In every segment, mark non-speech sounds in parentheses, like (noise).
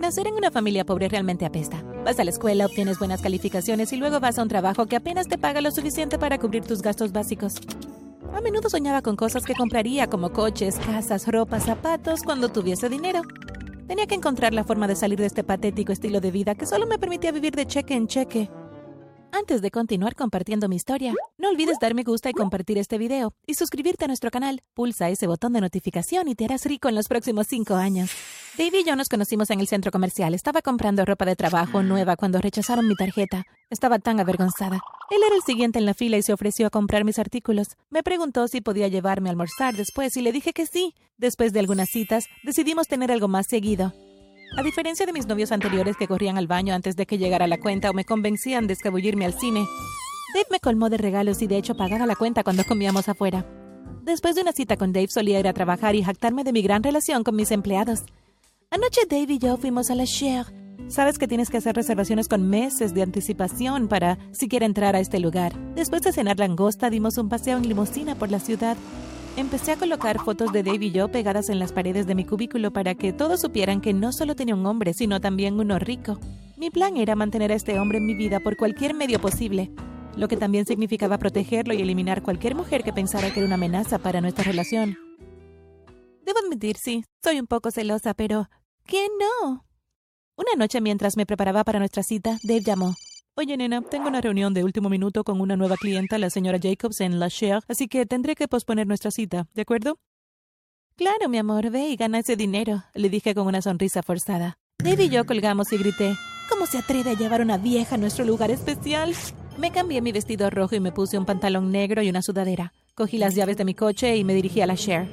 Nacer en una familia pobre realmente apesta. Vas a la escuela, obtienes buenas calificaciones y luego vas a un trabajo que apenas te paga lo suficiente para cubrir tus gastos básicos. A menudo soñaba con cosas que compraría como coches, casas, ropa, zapatos cuando tuviese dinero. Tenía que encontrar la forma de salir de este patético estilo de vida que solo me permitía vivir de cheque en cheque. Antes de continuar compartiendo mi historia, no olvides dar me gusta y compartir este video y suscribirte a nuestro canal. Pulsa ese botón de notificación y te harás rico en los próximos cinco años. Dave y yo nos conocimos en el centro comercial. Estaba comprando ropa de trabajo nueva cuando rechazaron mi tarjeta. Estaba tan avergonzada. Él era el siguiente en la fila y se ofreció a comprar mis artículos. Me preguntó si podía llevarme a almorzar después y le dije que sí. Después de algunas citas, decidimos tener algo más seguido. A diferencia de mis novios anteriores que corrían al baño antes de que llegara la cuenta o me convencían de escabullirme al cine, Dave me colmó de regalos y de hecho pagaba la cuenta cuando comíamos afuera. Después de una cita con Dave solía ir a trabajar y jactarme de mi gran relación con mis empleados. Anoche Dave y yo fuimos a la Cher. Sabes que tienes que hacer reservaciones con meses de anticipación para siquiera entrar a este lugar. Después de cenar langosta dimos un paseo en limusina por la ciudad Empecé a colocar fotos de Dave y yo pegadas en las paredes de mi cubículo para que todos supieran que no solo tenía un hombre, sino también uno rico. Mi plan era mantener a este hombre en mi vida por cualquier medio posible, lo que también significaba protegerlo y eliminar cualquier mujer que pensara que era una amenaza para nuestra relación. Debo admitir, sí, soy un poco celosa, pero ¿quién no? Una noche mientras me preparaba para nuestra cita, Dave llamó. Oye, nena, tengo una reunión de último minuto con una nueva clienta, la señora Jacobs, en La Cher, así que tendré que posponer nuestra cita, ¿de acuerdo? Claro, mi amor, ve y gana ese dinero, le dije con una sonrisa forzada. Dave y yo colgamos y grité, ¿cómo se atreve a llevar una vieja a nuestro lugar especial? Me cambié mi vestido rojo y me puse un pantalón negro y una sudadera. Cogí las llaves de mi coche y me dirigí a la Cher.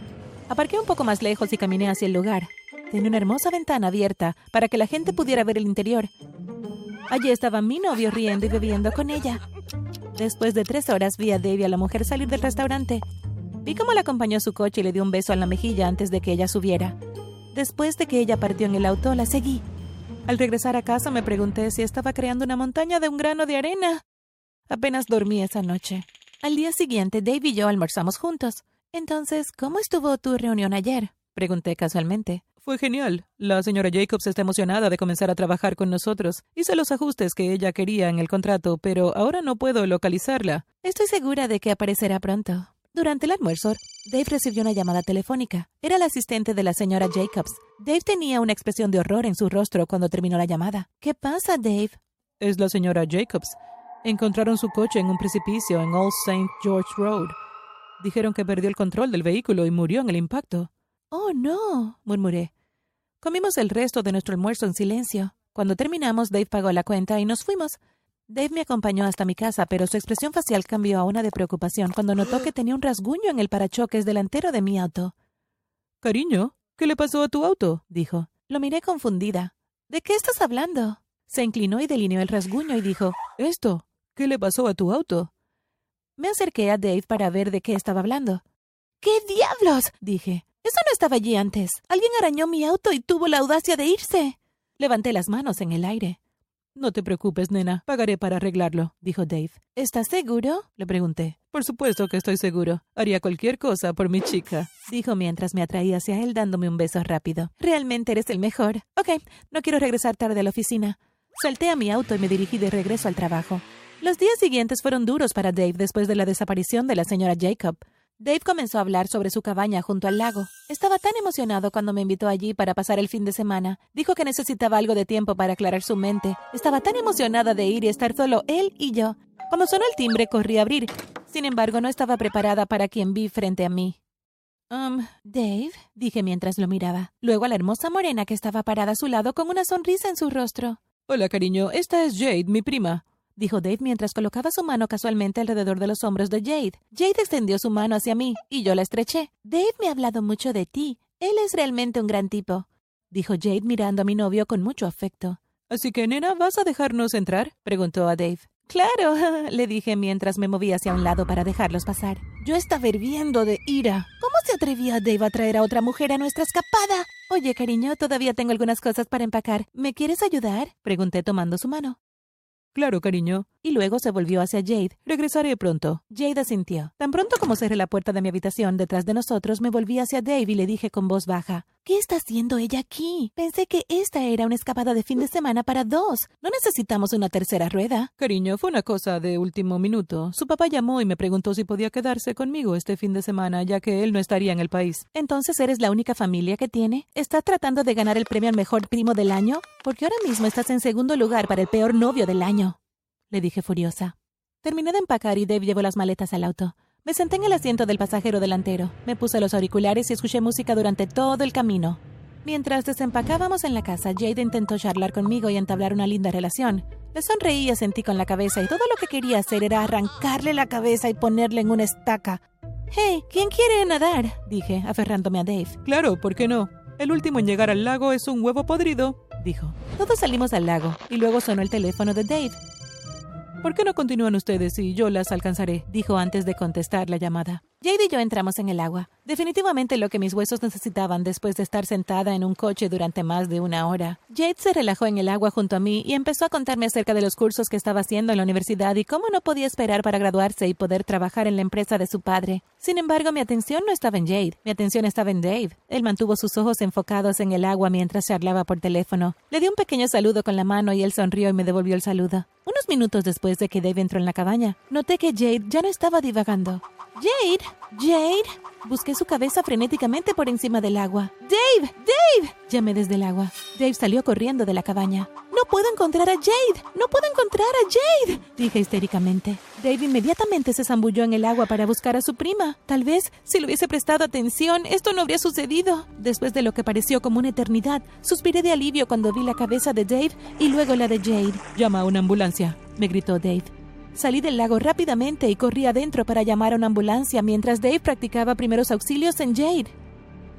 Aparqué un poco más lejos y caminé hacia el lugar. Tenía una hermosa ventana abierta para que la gente pudiera ver el interior, Allí estaba mi novio riendo y bebiendo con ella. Después de tres horas vi a Debbie a la mujer salir del restaurante. Vi cómo la acompañó a su coche y le dio un beso a la mejilla antes de que ella subiera. Después de que ella partió en el auto, la seguí. Al regresar a casa me pregunté si estaba creando una montaña de un grano de arena. Apenas dormí esa noche. Al día siguiente, Dave y yo almorzamos juntos. Entonces, ¿cómo estuvo tu reunión ayer? Pregunté casualmente. Fue genial. La señora Jacobs está emocionada de comenzar a trabajar con nosotros. Hice los ajustes que ella quería en el contrato, pero ahora no puedo localizarla. Estoy segura de que aparecerá pronto. Durante el almuerzo, Dave recibió una llamada telefónica. Era el asistente de la señora Jacobs. Dave tenía una expresión de horror en su rostro cuando terminó la llamada. ¿Qué pasa, Dave? Es la señora Jacobs. Encontraron su coche en un precipicio en Old St. George Road. Dijeron que perdió el control del vehículo y murió en el impacto. Oh, no, murmuré. Comimos el resto de nuestro almuerzo en silencio. Cuando terminamos, Dave pagó la cuenta y nos fuimos. Dave me acompañó hasta mi casa, pero su expresión facial cambió a una de preocupación cuando notó que tenía un rasguño en el parachoques delantero de mi auto. Cariño, ¿qué le pasó a tu auto? dijo. Lo miré confundida. ¿De qué estás hablando? Se inclinó y delineó el rasguño y dijo Esto. ¿Qué le pasó a tu auto? Me acerqué a Dave para ver de qué estaba hablando. ¿Qué diablos? dije. Eso no estaba allí antes. Alguien arañó mi auto y tuvo la audacia de irse. Levanté las manos en el aire. No te preocupes, nena. Pagaré para arreglarlo, dijo Dave. ¿Estás seguro? le pregunté. Por supuesto que estoy seguro. Haría cualquier cosa por mi chica, dijo mientras me atraía hacia él dándome un beso rápido. Realmente eres el mejor. Ok, no quiero regresar tarde a la oficina. Salté a mi auto y me dirigí de regreso al trabajo. Los días siguientes fueron duros para Dave después de la desaparición de la señora Jacob. Dave comenzó a hablar sobre su cabaña junto al lago. Estaba tan emocionado cuando me invitó allí para pasar el fin de semana. Dijo que necesitaba algo de tiempo para aclarar su mente. Estaba tan emocionada de ir y estar solo él y yo. Cuando sonó el timbre, corrí a abrir. Sin embargo, no estaba preparada para quien vi frente a mí. Um, Dave, dije mientras lo miraba. Luego a la hermosa morena que estaba parada a su lado con una sonrisa en su rostro. Hola, cariño. Esta es Jade, mi prima dijo Dave mientras colocaba su mano casualmente alrededor de los hombros de Jade. Jade extendió su mano hacia mí y yo la estreché. Dave me ha hablado mucho de ti. Él es realmente un gran tipo, dijo Jade mirando a mi novio con mucho afecto. Así que, nena, ¿vas a dejarnos entrar? preguntó a Dave. Claro, (laughs) le dije mientras me movía hacia un lado para dejarlos pasar. Yo estaba hirviendo de ira. ¿Cómo se atrevía Dave a traer a otra mujer a nuestra escapada? Oye, cariño, todavía tengo algunas cosas para empacar. ¿Me quieres ayudar? pregunté tomando su mano. Claro, cariño. Y luego se volvió hacia Jade. Regresaré pronto. Jade asintió. Tan pronto como cerré la puerta de mi habitación detrás de nosotros, me volví hacia Dave y le dije con voz baja. ¿Qué está haciendo ella aquí? Pensé que esta era una escapada de fin de semana para dos. No necesitamos una tercera rueda. Cariño, fue una cosa de último minuto. Su papá llamó y me preguntó si podía quedarse conmigo este fin de semana, ya que él no estaría en el país. Entonces eres la única familia que tiene. ¿Estás tratando de ganar el premio al mejor primo del año? Porque ahora mismo estás en segundo lugar para el peor novio del año. Le dije furiosa. Terminé de empacar y Dave llevó las maletas al auto. Me senté en el asiento del pasajero delantero, me puse los auriculares y escuché música durante todo el camino. Mientras desempacábamos en la casa, Jade intentó charlar conmigo y entablar una linda relación. Le sonreí y asentí con la cabeza y todo lo que quería hacer era arrancarle la cabeza y ponerle en una estaca. Hey, ¿quién quiere nadar? dije, aferrándome a Dave. Claro, ¿por qué no? El último en llegar al lago es un huevo podrido, dijo. Todos salimos al lago y luego sonó el teléfono de Dave. ¿Por qué no continúan ustedes y yo las alcanzaré? dijo antes de contestar la llamada. Jade y yo entramos en el agua. Definitivamente lo que mis huesos necesitaban después de estar sentada en un coche durante más de una hora. Jade se relajó en el agua junto a mí y empezó a contarme acerca de los cursos que estaba haciendo en la universidad y cómo no podía esperar para graduarse y poder trabajar en la empresa de su padre. Sin embargo, mi atención no estaba en Jade, mi atención estaba en Dave. Él mantuvo sus ojos enfocados en el agua mientras charlaba por teléfono. Le di un pequeño saludo con la mano y él sonrió y me devolvió el saludo. Unos minutos después de que Dave entró en la cabaña, noté que Jade ya no estaba divagando. Jade, Jade. Busqué su cabeza frenéticamente por encima del agua. Dave, Dave. Llamé desde el agua. Dave salió corriendo de la cabaña. No puedo encontrar a Jade. No puedo encontrar a Jade. Dije histéricamente. Dave inmediatamente se zambulló en el agua para buscar a su prima. Tal vez, si le hubiese prestado atención, esto no habría sucedido. Después de lo que pareció como una eternidad, suspiré de alivio cuando vi la cabeza de Dave y luego la de Jade. Llama a una ambulancia, me gritó Dave. Salí del lago rápidamente y corrí adentro para llamar a una ambulancia mientras Dave practicaba primeros auxilios en Jade.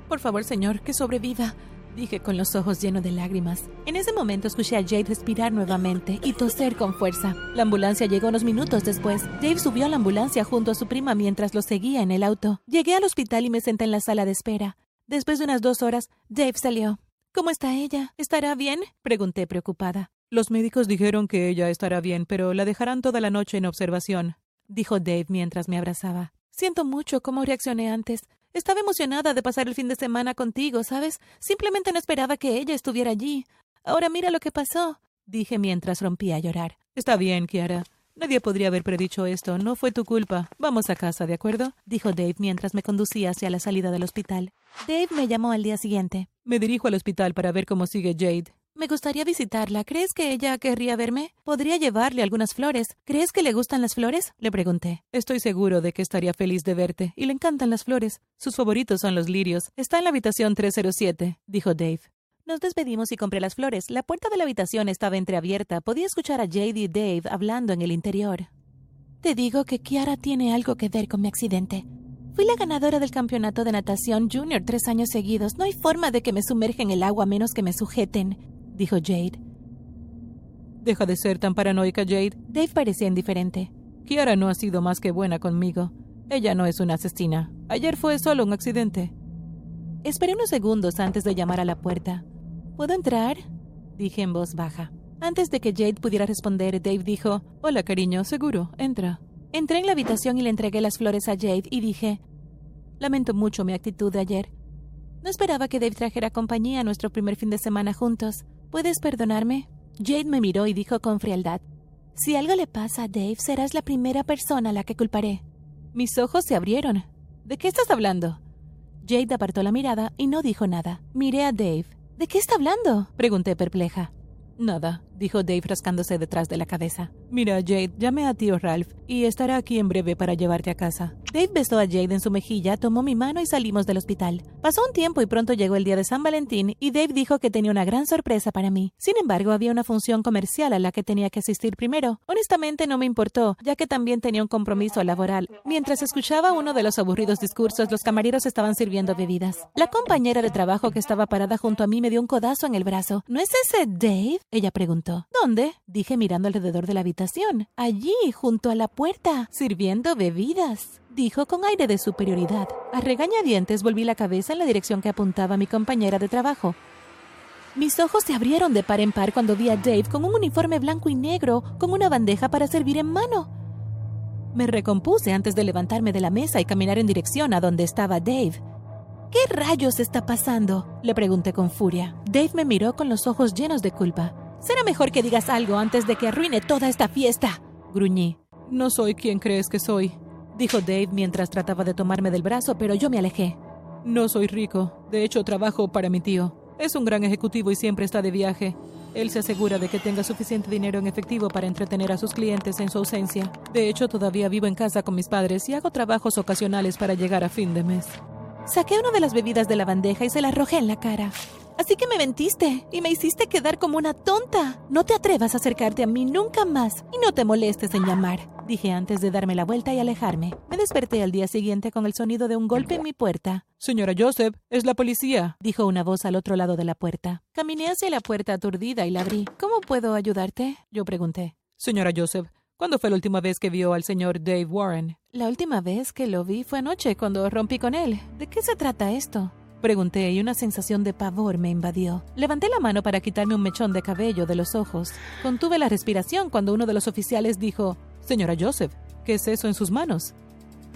Por favor, señor, que sobreviva, dije con los ojos llenos de lágrimas. En ese momento escuché a Jade respirar nuevamente y toser con fuerza. La ambulancia llegó unos minutos después. Dave subió a la ambulancia junto a su prima mientras lo seguía en el auto. Llegué al hospital y me senté en la sala de espera. Después de unas dos horas, Dave salió. ¿Cómo está ella? ¿Estará bien? pregunté preocupada. Los médicos dijeron que ella estará bien, pero la dejarán toda la noche en observación, dijo Dave mientras me abrazaba. Siento mucho cómo reaccioné antes. Estaba emocionada de pasar el fin de semana contigo, ¿sabes? Simplemente no esperaba que ella estuviera allí. Ahora mira lo que pasó, dije mientras rompía a llorar. Está bien, Kiara. Nadie podría haber predicho esto. No fue tu culpa. Vamos a casa, ¿de acuerdo? dijo Dave mientras me conducía hacia la salida del hospital. Dave me llamó al día siguiente. Me dirijo al hospital para ver cómo sigue Jade. Me gustaría visitarla. ¿Crees que ella querría verme? Podría llevarle algunas flores. ¿Crees que le gustan las flores? Le pregunté. Estoy seguro de que estaría feliz de verte. Y le encantan las flores. Sus favoritos son los lirios. Está en la habitación 307, dijo Dave. Nos despedimos y compré las flores. La puerta de la habitación estaba entreabierta. Podía escuchar a Jade y Dave hablando en el interior. Te digo que Kiara tiene algo que ver con mi accidente. Fui la ganadora del campeonato de natación junior tres años seguidos. No hay forma de que me sumerja en el agua a menos que me sujeten dijo Jade. Deja de ser tan paranoica, Jade. Dave parecía indiferente. Kiara no ha sido más que buena conmigo. Ella no es una asesina. Ayer fue solo un accidente. Esperé unos segundos antes de llamar a la puerta. ¿Puedo entrar? dije en voz baja. Antes de que Jade pudiera responder, Dave dijo, Hola, cariño, seguro, entra. Entré en la habitación y le entregué las flores a Jade y dije, Lamento mucho mi actitud de ayer. No esperaba que Dave trajera compañía a nuestro primer fin de semana juntos. ¿Puedes perdonarme? Jade me miró y dijo con frialdad. Si algo le pasa a Dave, serás la primera persona a la que culparé. Mis ojos se abrieron. ¿De qué estás hablando? Jade apartó la mirada y no dijo nada. Miré a Dave. ¿De qué está hablando? Pregunté perpleja. Nada, dijo Dave rascándose detrás de la cabeza. Mira, Jade, llame a tío Ralph y estará aquí en breve para llevarte a casa. Dave besó a Jade en su mejilla, tomó mi mano y salimos del hospital. Pasó un tiempo y pronto llegó el día de San Valentín y Dave dijo que tenía una gran sorpresa para mí. Sin embargo, había una función comercial a la que tenía que asistir primero. Honestamente no me importó, ya que también tenía un compromiso laboral. Mientras escuchaba uno de los aburridos discursos, los camareros estaban sirviendo bebidas. La compañera de trabajo que estaba parada junto a mí me dio un codazo en el brazo. ¿No es ese Dave? Ella preguntó. ¿Dónde? Dije mirando alrededor de la habitación. Allí, junto a la puerta, sirviendo bebidas dijo con aire de superioridad. A regañadientes volví la cabeza en la dirección que apuntaba mi compañera de trabajo. Mis ojos se abrieron de par en par cuando vi a Dave con un uniforme blanco y negro, con una bandeja para servir en mano. Me recompuse antes de levantarme de la mesa y caminar en dirección a donde estaba Dave. ¿Qué rayos está pasando? Le pregunté con furia. Dave me miró con los ojos llenos de culpa. Será mejor que digas algo antes de que arruine toda esta fiesta. Gruñí. No soy quien crees que soy, dijo Dave mientras trataba de tomarme del brazo, pero yo me alejé. No soy rico. De hecho, trabajo para mi tío. Es un gran ejecutivo y siempre está de viaje. Él se asegura de que tenga suficiente dinero en efectivo para entretener a sus clientes en su ausencia. De hecho, todavía vivo en casa con mis padres y hago trabajos ocasionales para llegar a fin de mes. Saqué una de las bebidas de la bandeja y se la arrojé en la cara. Así que me mentiste y me hiciste quedar como una tonta. No te atrevas a acercarte a mí nunca más y no te molestes en llamar, dije antes de darme la vuelta y alejarme. Me desperté al día siguiente con el sonido de un golpe en mi puerta. Señora Joseph, es la policía, dijo una voz al otro lado de la puerta. Caminé hacia la puerta aturdida y la abrí. ¿Cómo puedo ayudarte? Yo pregunté. Señora Joseph, ¿Cuándo fue la última vez que vio al señor Dave Warren? La última vez que lo vi fue anoche, cuando rompí con él. ¿De qué se trata esto? Pregunté y una sensación de pavor me invadió. Levanté la mano para quitarme un mechón de cabello de los ojos. Contuve la respiración cuando uno de los oficiales dijo, Señora Joseph, ¿qué es eso en sus manos?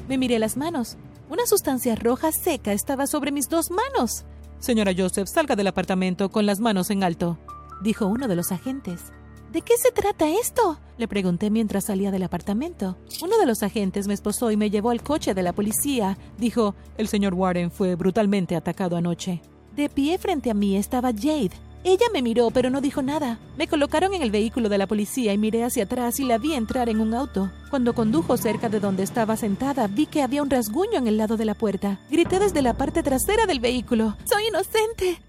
Me miré las manos. Una sustancia roja seca estaba sobre mis dos manos. Señora Joseph, salga del apartamento con las manos en alto, dijo uno de los agentes. ¿De qué se trata esto? Le pregunté mientras salía del apartamento. Uno de los agentes me esposó y me llevó al coche de la policía. Dijo, el señor Warren fue brutalmente atacado anoche. De pie frente a mí estaba Jade. Ella me miró, pero no dijo nada. Me colocaron en el vehículo de la policía y miré hacia atrás y la vi entrar en un auto. Cuando condujo cerca de donde estaba sentada, vi que había un rasguño en el lado de la puerta. Grité desde la parte trasera del vehículo. ¡Soy inocente!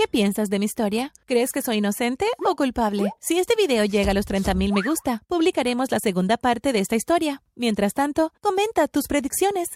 ¿Qué piensas de mi historia? ¿Crees que soy inocente o culpable? Si este video llega a los 30.000 me gusta, publicaremos la segunda parte de esta historia. Mientras tanto, comenta tus predicciones.